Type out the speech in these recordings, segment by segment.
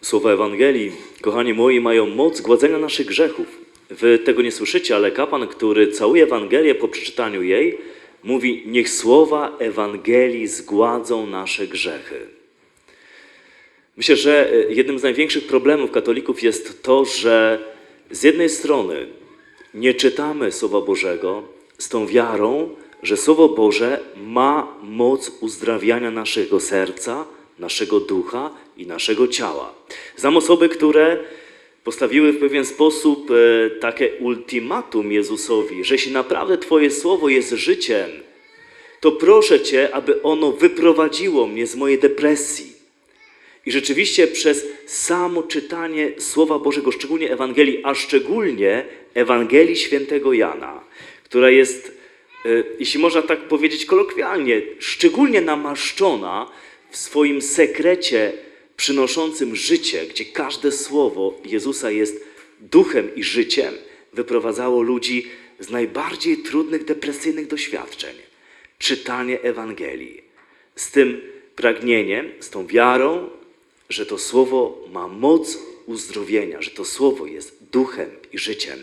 Słowa Ewangelii, kochani moi, mają moc gładzenia naszych grzechów. Wy tego nie słyszycie, ale kapłan, który całuje Ewangelię po przeczytaniu jej, mówi: Niech słowa Ewangelii zgładzą nasze grzechy. Myślę, że e, jednym z największych problemów katolików jest to, że z jednej strony nie czytamy Słowa Bożego z tą wiarą, że Słowo Boże ma moc uzdrawiania naszego serca, naszego ducha i naszego ciała. Znam osoby, które postawiły w pewien sposób e, takie ultimatum Jezusowi, że jeśli naprawdę Twoje Słowo jest życiem, to proszę Cię, aby ono wyprowadziło mnie z mojej depresji. I rzeczywiście przez samo czytanie Słowa Bożego, szczególnie Ewangelii, a szczególnie Ewangelii Świętego Jana, która jest, e, jeśli można tak powiedzieć kolokwialnie, szczególnie namaszczona w swoim sekrecie przynoszącym życie, gdzie każde słowo Jezusa jest duchem i życiem, wyprowadzało ludzi z najbardziej trudnych, depresyjnych doświadczeń. Czytanie Ewangelii z tym pragnieniem, z tą wiarą, że to słowo ma moc uzdrowienia, że to słowo jest duchem i życiem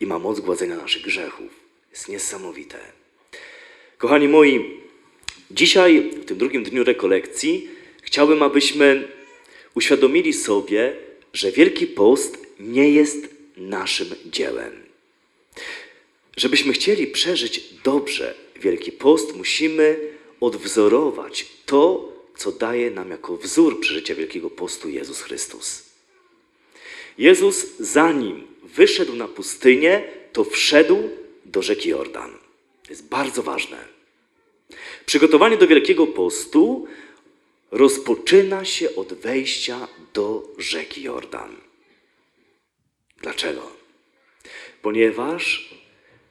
i ma moc gładzenia naszych grzechów. Jest niesamowite. Kochani moi, dzisiaj, w tym drugim dniu rekolekcji, chciałbym, abyśmy uświadomili sobie, że Wielki Post nie jest naszym dziełem. Żebyśmy chcieli przeżyć dobrze Wielki Post, musimy odwzorować to, co daje nam jako wzór przeżycia Wielkiego Postu Jezus Chrystus. Jezus, zanim wyszedł na pustynię, to wszedł do rzeki Jordan. To jest bardzo ważne. Przygotowanie do Wielkiego Postu rozpoczyna się od wejścia do rzeki Jordan. Dlaczego? Ponieważ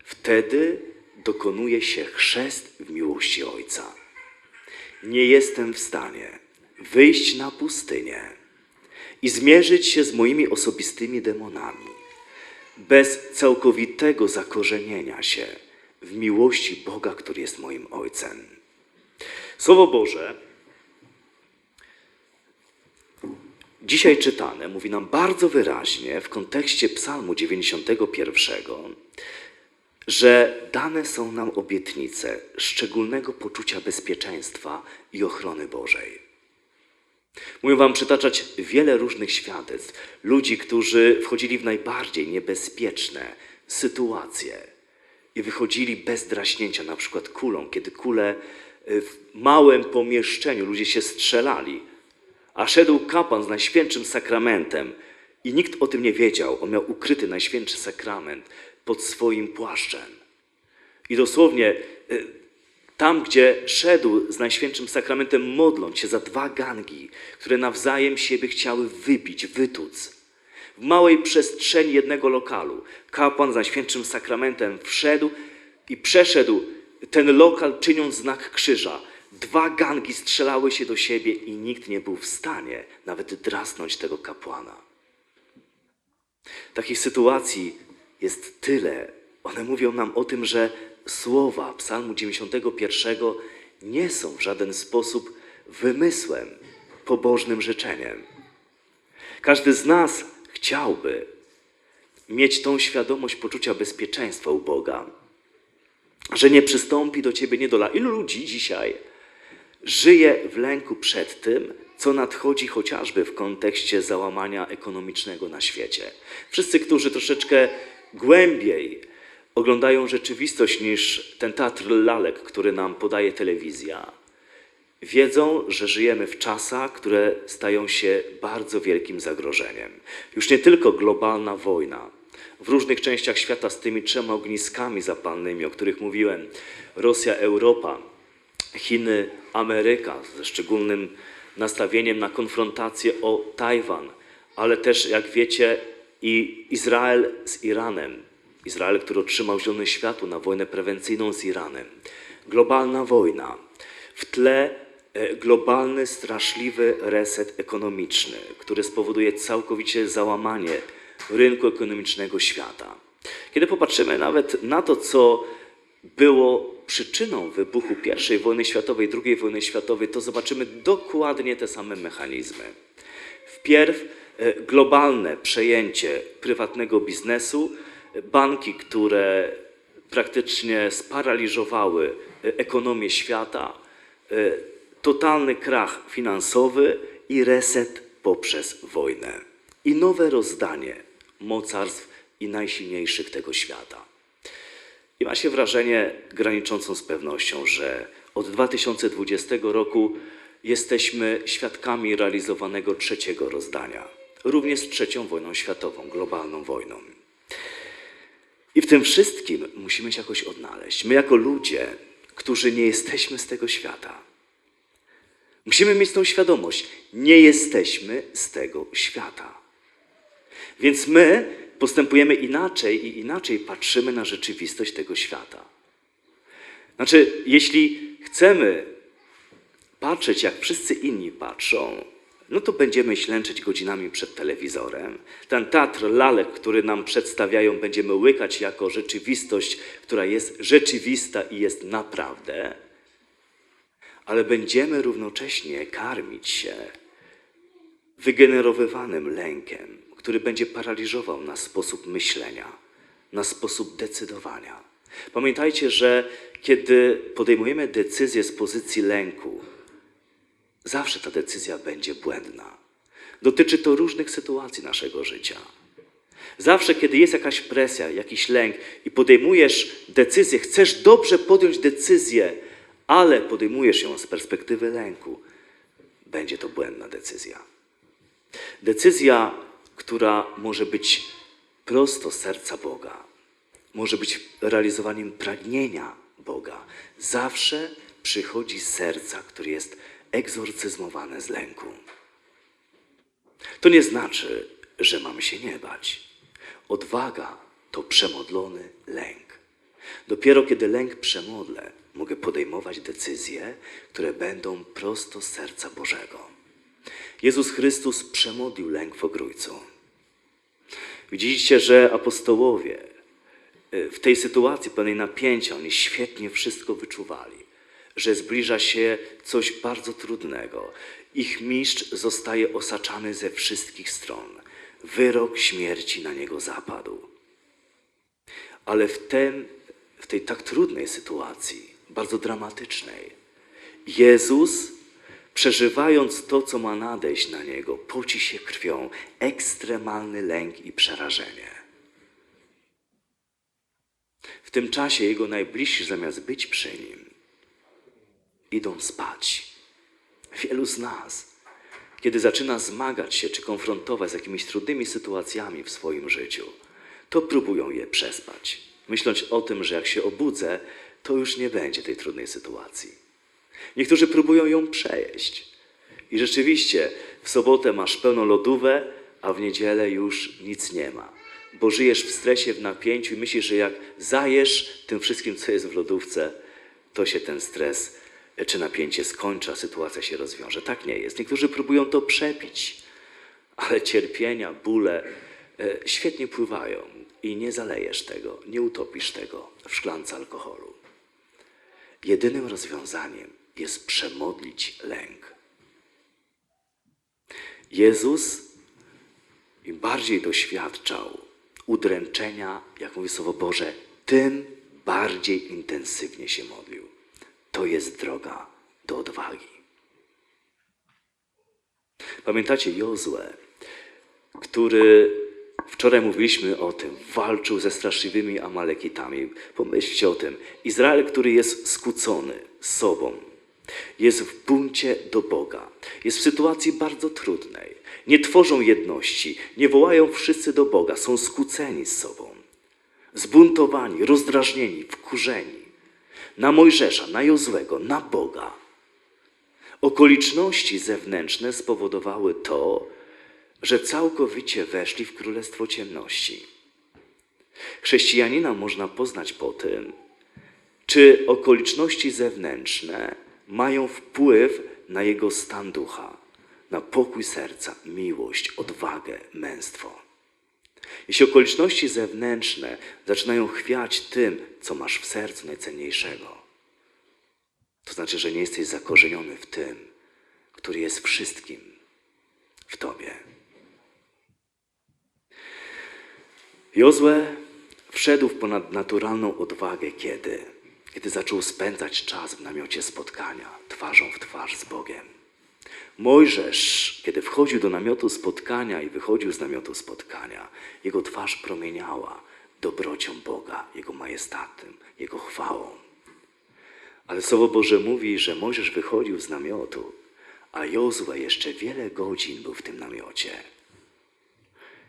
wtedy dokonuje się chrzest w miłości Ojca. Nie jestem w stanie wyjść na pustynię i zmierzyć się z moimi osobistymi demonami bez całkowitego zakorzenienia się w miłości Boga, który jest moim Ojcem. Słowo Boże, dzisiaj czytane, mówi nam bardzo wyraźnie w kontekście Psalmu 91, że dane są nam obietnice szczególnego poczucia bezpieczeństwa i ochrony Bożej. Mógłbym Wam przytaczać wiele różnych świadectw ludzi, którzy wchodzili w najbardziej niebezpieczne sytuacje i wychodzili bez draśnięcia, na przykład kulą, kiedy kule y, w małym pomieszczeniu ludzie się strzelali, a szedł kapłan z Najświętszym Sakramentem i nikt o tym nie wiedział. On miał ukryty Najświętszy Sakrament pod swoim płaszczem. I dosłownie y, tam, gdzie szedł z Najświętszym Sakramentem, modląc się za dwa gangi, które nawzajem siebie chciały wybić, wytuc. W małej przestrzeni jednego lokalu kapłan z Najświętszym Sakramentem wszedł i przeszedł ten lokal, czyniąc znak krzyża. Dwa gangi strzelały się do siebie i nikt nie był w stanie nawet drasnąć tego kapłana. Takich sytuacji jest tyle. One mówią nam o tym, że słowa Psalmu 91 nie są w żaden sposób wymysłem, pobożnym życzeniem. Każdy z nas chciałby mieć tą świadomość poczucia bezpieczeństwa u Boga, że nie przystąpi do ciebie niedola. Ilu ludzi dzisiaj żyje w lęku przed tym, co nadchodzi chociażby w kontekście załamania ekonomicznego na świecie. Wszyscy, którzy troszeczkę głębiej oglądają rzeczywistość niż ten teatr lalek, który nam podaje telewizja, wiedzą, że żyjemy w czasach, które stają się bardzo wielkim zagrożeniem. Już nie tylko globalna wojna. W różnych częściach świata z tymi trzema ogniskami zapalnymi, o których mówiłem, Rosja, Europa, Chiny, Ameryka, ze szczególnym nastawieniem na konfrontację o Tajwan, ale też, jak wiecie, i Izrael z Iranem. Izrael, który otrzymał zielone światło na wojnę prewencyjną z Iranem. Globalna wojna. W tle globalny, straszliwy reset ekonomiczny, który spowoduje całkowicie załamanie rynku ekonomicznego świata. Kiedy popatrzymy nawet na to, co było przyczyną wybuchu I wojny światowej, II wojny światowej, to zobaczymy dokładnie te same mechanizmy. Wpierw e, globalne przejęcie prywatnego biznesu, e, banki, które praktycznie sparaliżowały e, ekonomię świata, e, totalny krach finansowy i reset poprzez wojnę. I nowe rozdanie mocarstw i najsilniejszych tego świata. I ma się wrażenie graniczącą z pewnością, że od 2020 roku jesteśmy świadkami realizowanego trzeciego rozdania, również z trzecią wojną światową, globalną wojną. I w tym wszystkim musimy się jakoś odnaleźć. My, jako ludzie, którzy nie jesteśmy z tego świata, musimy mieć tą świadomość: nie jesteśmy z tego świata. Więc my postępujemy inaczej i inaczej patrzymy na rzeczywistość tego świata. Znaczy, jeśli chcemy patrzeć, jak wszyscy inni patrzą, no to będziemy ślęczyć godzinami przed telewizorem. Ten teatr lalek, który nam przedstawiają, będziemy łykać jako rzeczywistość, która jest rzeczywista i jest naprawdę, ale będziemy równocześnie karmić się wygenerowywanym lękiem, który będzie paraliżował nasz sposób myślenia, nasz sposób decydowania. Pamiętajcie, że kiedy podejmujemy decyzję z pozycji lęku, zawsze ta decyzja będzie błędna. Dotyczy to różnych sytuacji naszego życia. Zawsze, kiedy jest jakaś presja, jakiś lęk i podejmujesz decyzję, chcesz dobrze podjąć decyzję, ale podejmujesz ją z perspektywy lęku, będzie to błędna decyzja. Decyzja, która może być prosto serca Boga, może być realizowaniem pragnienia Boga, zawsze przychodzi z serca, które jest egzorcyzmowane z lęku. To nie znaczy, że mamy się nie bać. Odwaga to przemodlony lęk. Dopiero kiedy lęk przemodlę, mogę podejmować decyzje, które będą prosto z serca Bożego. Jezus Chrystus przemodlił lęk w ogrójcu. Widzicie, że apostołowie y, w tej sytuacji pełnej napięcia, oni świetnie wszystko wyczuwali, że zbliża się coś bardzo trudnego. Ich mistrz zostaje osaczany ze wszystkich stron. Wyrok śmierci na niego zapadł. Ale w, w tej tak trudnej sytuacji, bardzo dramatycznej, Jezus, przeżywając to, co ma nadejść na niego, poci się krwią, ekstremalny lęk i przerażenie. W tym czasie jego najbliżsi, zamiast być przy nim, idą spać. Wielu z nas, kiedy zaczyna zmagać się czy konfrontować z jakimiś trudnymi sytuacjami w swoim życiu, to próbują je przespać, myśląc o tym, że jak się obudzę, to już nie będzie tej trudnej sytuacji. Niektórzy próbują ją przejeść. I rzeczywiście w sobotę masz pełną lodówę, a w niedzielę już nic nie ma. Bo żyjesz w stresie, w napięciu i myślisz, że jak zajesz tym wszystkim, co jest w lodówce, to się ten stres czy napięcie skończy, a sytuacja się rozwiąże. Tak nie jest. Niektórzy próbują to przepić, ale cierpienia, bóle e, świetnie pływają i nie zalejesz tego, nie utopisz tego w szklance alkoholu. Jedynym rozwiązaniem jest przemodlić lęk. Jezus im bardziej doświadczał udręczenia, jak mówi Słowo Boże, tym bardziej intensywnie się modlił. To jest droga do odwagi. Pamiętacie Jozue, który wczoraj mówiliśmy o tym, walczył ze straszliwymi Amalekitami. Pomyślcie o tym. Izrael, który jest skłócony sobą, jest w buncie do Boga, jest w sytuacji bardzo trudnej. Nie tworzą jedności, nie wołają wszyscy do Boga, są skłóceni z sobą, zbuntowani, rozdrażnieni, wkurzeni na Mojżesza, na Jozłego, na Boga. Okoliczności zewnętrzne spowodowały to, że całkowicie weszli w królestwo ciemności. Chrześcijanina można poznać po tym, czy okoliczności zewnętrzne mają wpływ na jego stan ducha, na pokój serca, miłość, odwagę, męstwo. Jeśli okoliczności zewnętrzne zaczynają chwiać tym, co masz w sercu najcenniejszego, to znaczy, że nie jesteś zakorzeniony w tym, który jest wszystkim, w Tobie. Jozue wszedł w ponadnaturalną odwagę, kiedy, kiedy zaczął spędzać czas w namiocie spotkania, twarzą w twarz z Bogiem. Mojżesz, kiedy wchodził do namiotu spotkania i wychodził z namiotu spotkania, jego twarz promieniała dobrocią Boga, Jego majestatem, Jego chwałą. Ale Słowo Boże mówi, że Mojżesz wychodził z namiotu, a Jozue jeszcze wiele godzin był w tym namiocie.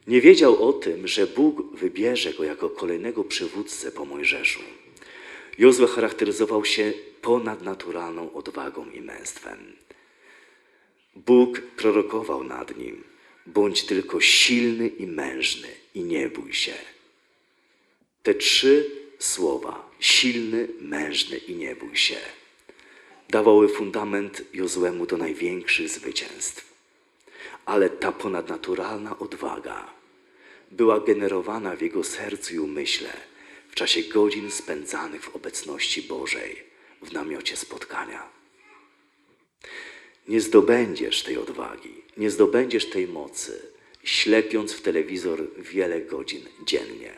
Nie wiedział o tym, że Bóg wybierze go jako kolejnego przywódcę po Mojżeszu. Jozue charakteryzował się ponadnaturalną odwagą i męstwem. Bóg prorokował nad nim: bądź tylko silny i mężny i nie bój się. Te trzy słowa, silny, mężny i nie bój się, dawały fundament Jozłemu do największych zwycięstw. Ale ta ponadnaturalna odwaga była generowana w jego sercu i umyśle w czasie godzin spędzanych w obecności Bożej w namiocie spotkania. Nie zdobędziesz tej odwagi, nie zdobędziesz tej mocy, ślepiąc w telewizor wiele godzin dziennie.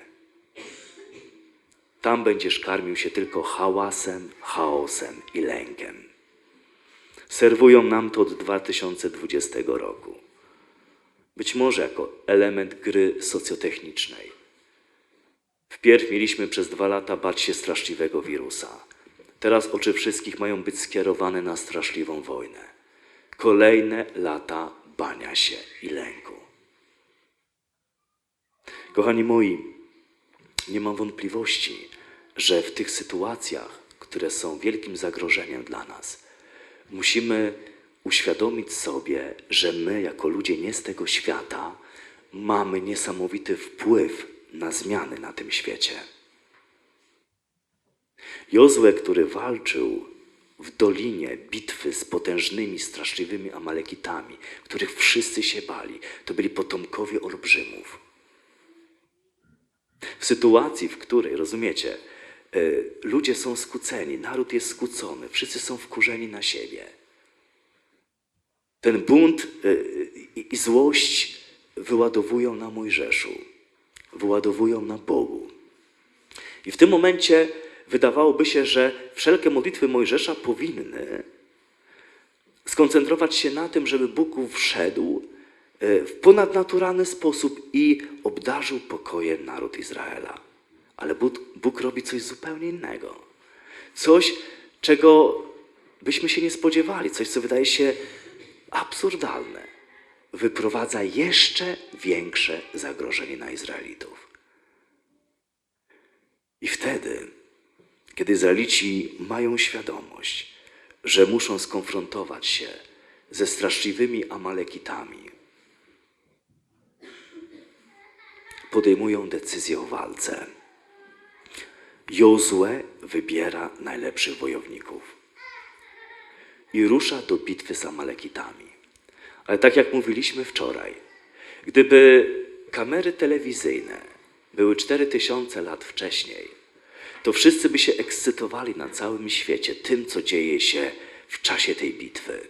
Tam będziesz karmił się tylko hałasem, chaosem i lękiem. Serwują nam to od 2020 roku. Być może jako element gry socjotechnicznej. Wpierw mieliśmy przez dwa lata bać się straszliwego wirusa. Teraz oczy wszystkich mają być skierowane na straszliwą wojnę. Kolejne lata bania się i lęku. Kochani moi, nie mam wątpliwości, że w tych sytuacjach, które są wielkim zagrożeniem dla nas, musimy uświadomić sobie, że my, jako ludzie nie z tego świata, mamy niesamowity wpływ na zmiany na tym świecie. Jozue, który walczył w dolinie bitwy z potężnymi, straszliwymi Amalekitami, których wszyscy się bali, to byli potomkowie olbrzymów. W sytuacji, w której, rozumiecie, y, ludzie są skłóceni, naród jest skłócony, wszyscy są wkurzeni na siebie. Ten bunt y, i złość wyładowują na Mojżeszu, wyładowują na Bogu. I w tym momencie wydawałoby się, że wszelkie modlitwy Mojżesza powinny skoncentrować się na tym, żeby Bóg wszedł y, w ponadnaturalny sposób i obdarzył pokojem naród Izraela. Ale Bóg, Bóg robi coś zupełnie innego. Coś, czego byśmy się nie spodziewali, coś, co wydaje się absurdalne. Wyprowadza jeszcze większe zagrożenie na Izraelitów. I wtedy, kiedy Izraelici mają świadomość, że muszą skonfrontować się ze straszliwymi Amalekitami, podejmują decyzję o walce. Jozue wybiera najlepszych wojowników i rusza do bitwy z Amalekitami. Ale tak jak mówiliśmy wczoraj, gdyby kamery telewizyjne były 4000 lat wcześniej, to wszyscy by się ekscytowali na całym świecie tym, co dzieje się w czasie tej bitwy.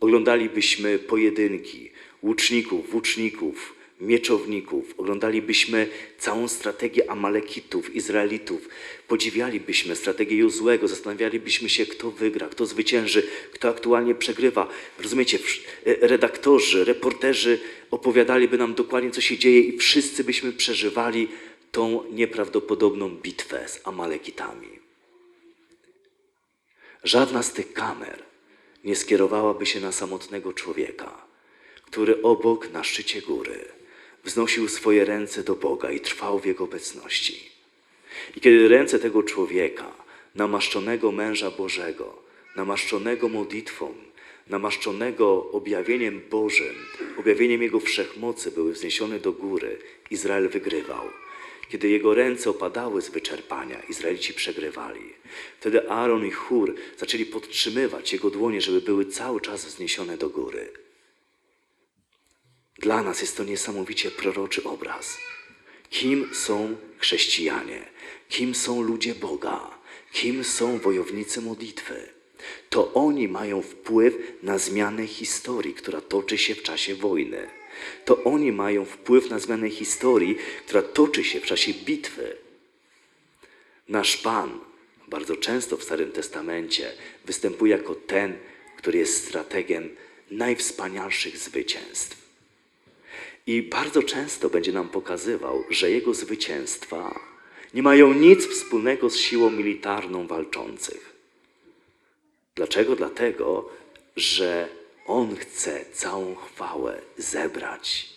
Oglądalibyśmy pojedynki łuczników, włóczników, mieczowników, oglądalibyśmy całą strategię Amalekitów, Izraelitów, podziwialibyśmy strategię Jozłego, zastanawialibyśmy się, kto wygra, kto zwycięży, kto aktualnie przegrywa. Rozumiecie, e, redaktorzy, reporterzy opowiadaliby nam dokładnie, co się dzieje i wszyscy byśmy przeżywali tą nieprawdopodobną bitwę z Amalekitami. Żadna z tych kamer nie skierowałaby się na samotnego człowieka, który obok na szczycie góry wznosił swoje ręce do Boga i trwał w Jego obecności. I kiedy ręce tego człowieka, namaszczonego męża Bożego, namaszczonego modlitwą, namaszczonego objawieniem Bożym, objawieniem Jego wszechmocy były wzniesione do góry, Izrael wygrywał. Kiedy jego ręce opadały z wyczerpania, Izraelici przegrywali. Wtedy Aaron i Chór zaczęli podtrzymywać jego dłonie, żeby były cały czas wzniesione do góry. Dla nas jest to niesamowicie proroczy obraz. Kim są chrześcijanie? Kim są ludzie Boga? Kim są wojownicy modlitwy? To oni mają wpływ na zmianę historii, która toczy się w czasie wojny. To oni mają wpływ na zmianę historii, która toczy się w czasie bitwy. Nasz Pan bardzo często w Starym Testamencie występuje jako ten, który jest strategiem najwspanialszych zwycięstw. I bardzo często będzie nam pokazywał, że jego zwycięstwa nie mają nic wspólnego z siłą militarną walczących. Dlaczego? Dlatego, że on chce całą chwałę zebrać.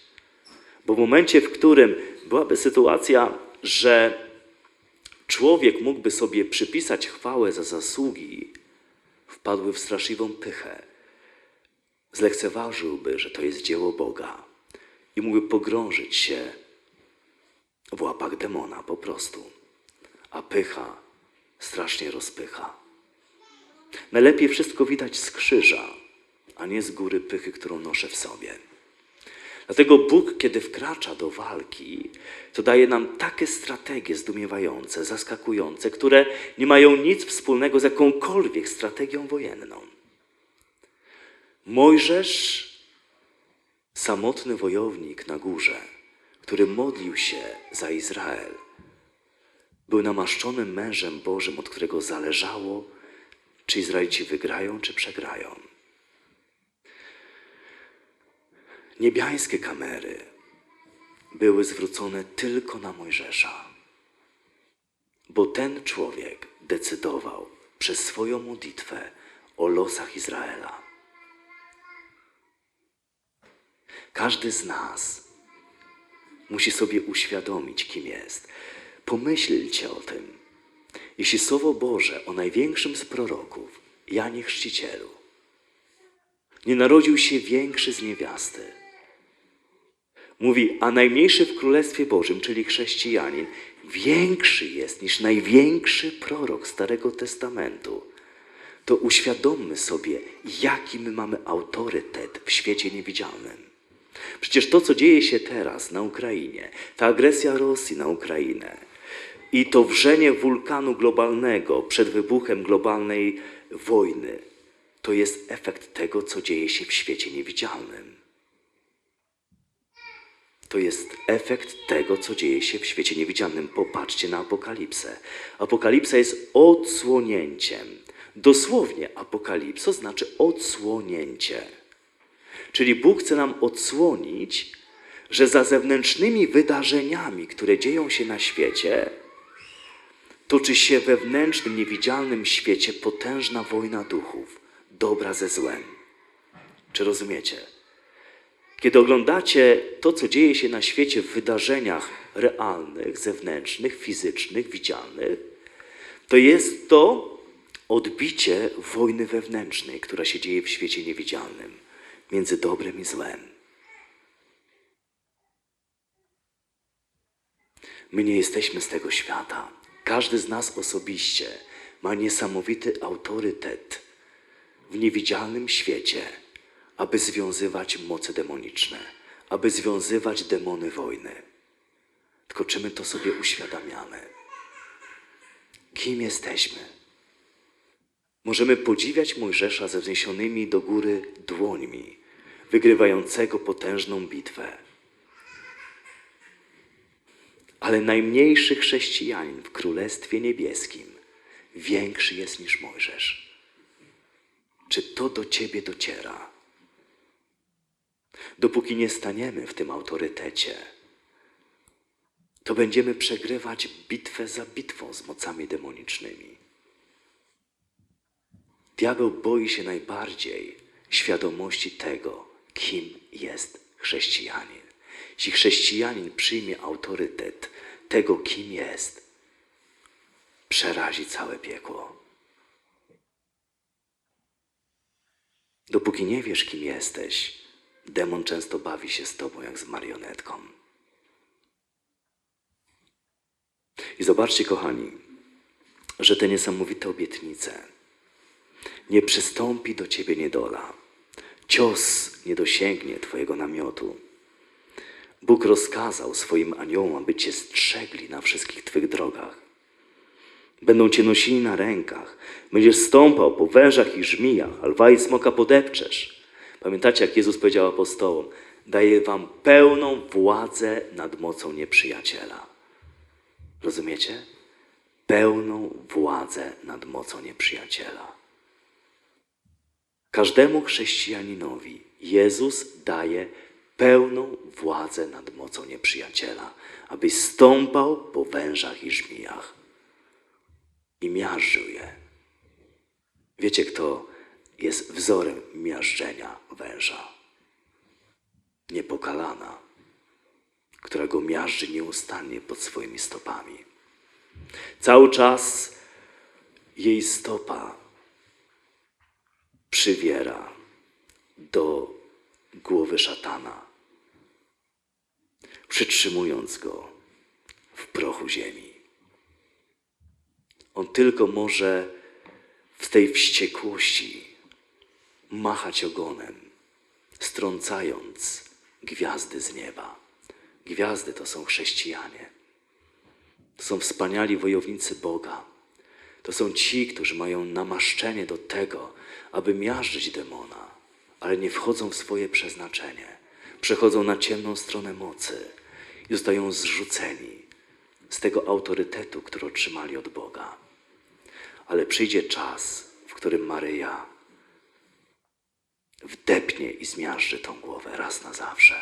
Bo w momencie, w którym byłaby sytuacja, że człowiek mógłby sobie przypisać chwałę za zasługi, wpadły w straszliwą pychę. Zlekceważyłby, że to jest dzieło Boga i mógłby pogrążyć się w łapach demona po prostu. A pycha strasznie rozpycha. Najlepiej wszystko widać z krzyża, a nie z góry pychy, którą noszę w sobie. Dlatego Bóg, kiedy wkracza do walki, to daje nam takie strategie zdumiewające, zaskakujące, które nie mają nic wspólnego z jakąkolwiek strategią wojenną. Mojżesz, samotny wojownik na górze, który modlił się za Izrael, był namaszczonym mężem Bożym, od którego zależało, czy Izraelici wygrają, czy przegrają. Niebiańskie kamery były zwrócone tylko na Mojżesza, bo ten człowiek decydował przez swoją modlitwę o losach Izraela. Każdy z nas musi sobie uświadomić, kim jest. Pomyślcie o tym. Jeśli Słowo Boże o największym z proroków, Janie Chrzcicielu, nie narodził się większy z niewiasty. Mówi, a najmniejszy w Królestwie Bożym, czyli chrześcijanin, większy jest niż największy prorok Starego Testamentu. To uświadommy sobie, jaki my mamy autorytet w świecie niewidzialnym. Przecież to, co dzieje się teraz na Ukrainie, ta agresja Rosji na Ukrainę i to wrzenie wulkanu globalnego przed wybuchem globalnej wojny, to jest efekt tego, co dzieje się w świecie niewidzialnym. To jest efekt tego, co dzieje się w świecie niewidzialnym. Popatrzcie na apokalipsę. Apokalipsa jest odsłonięciem. Dosłownie apokalipsa znaczy odsłonięcie. Czyli Bóg chce nam odsłonić, że za zewnętrznymi wydarzeniami, które dzieją się na świecie, toczy się we wewnętrznym, niewidzialnym świecie potężna wojna duchów, dobra ze złem. Czy rozumiecie? Kiedy oglądacie to, co dzieje się na świecie w wydarzeniach realnych, zewnętrznych, fizycznych, widzialnych, to jest to odbicie wojny wewnętrznej, która się dzieje w świecie niewidzialnym między dobrem i złem. My nie jesteśmy z tego świata. Każdy z nas osobiście ma niesamowity autorytet w niewidzialnym świecie, aby związywać moce demoniczne, aby związywać demony wojny. Tylko czy my to sobie uświadamiamy? Kim jesteśmy? Możemy podziwiać Mojżesza ze wzniesionymi do góry dłońmi, wygrywającego potężną bitwę. Ale najmniejszy chrześcijanin w Królestwie Niebieskim większy jest niż Mojżesz. Czy to do ciebie dociera? Dopóki nie staniemy w tym autorytecie, to będziemy przegrywać bitwę za bitwą z mocami demonicznymi. Diabeł boi się najbardziej świadomości tego, kim jest chrześcijanin. Jeśli chrześcijanin przyjmie autorytet tego, kim jest, przerazi całe piekło. Dopóki nie wiesz, kim jesteś, demon często bawi się z tobą jak z marionetką. I zobaczcie, kochani, że te niesamowite obietnice nie przystąpi do ciebie niedola. Cios nie dosięgnie twojego namiotu. Bóg rozkazał swoim aniołom, aby cię strzegli na wszystkich twych drogach. Będą cię nosili na rękach. Będziesz stąpał po wężach i żmijach, a lwa i smoka podepczesz. Pamiętacie, jak Jezus powiedział apostołom? Daję wam pełną władzę nad mocą nieprzyjaciela. Rozumiecie? Pełną władzę nad mocą nieprzyjaciela. Każdemu chrześcijaninowi Jezus daje pełną władzę nad mocą nieprzyjaciela, aby stąpał po wężach i żmijach i miażdżył je. Wiecie, kto jest wzorem miażdżenia węża? Niepokalana, która go miażdży nieustannie pod swoimi stopami. Cały czas jej stopa przywiera do głowy szatana, przytrzymując go w prochu ziemi. On tylko może w tej wściekłości machać ogonem, strącając gwiazdy z nieba. Gwiazdy to są chrześcijanie. To są wspaniali wojownicy Boga. To są ci, którzy mają namaszczenie do tego, aby miażdżyć demona, ale nie wchodzą w swoje przeznaczenie. Przechodzą na ciemną stronę mocy i zostają zrzuceni z tego autorytetu, który otrzymali od Boga. Ale przyjdzie czas, w którym Maryja wdepnie i zmiażdży tą głowę raz na zawsze.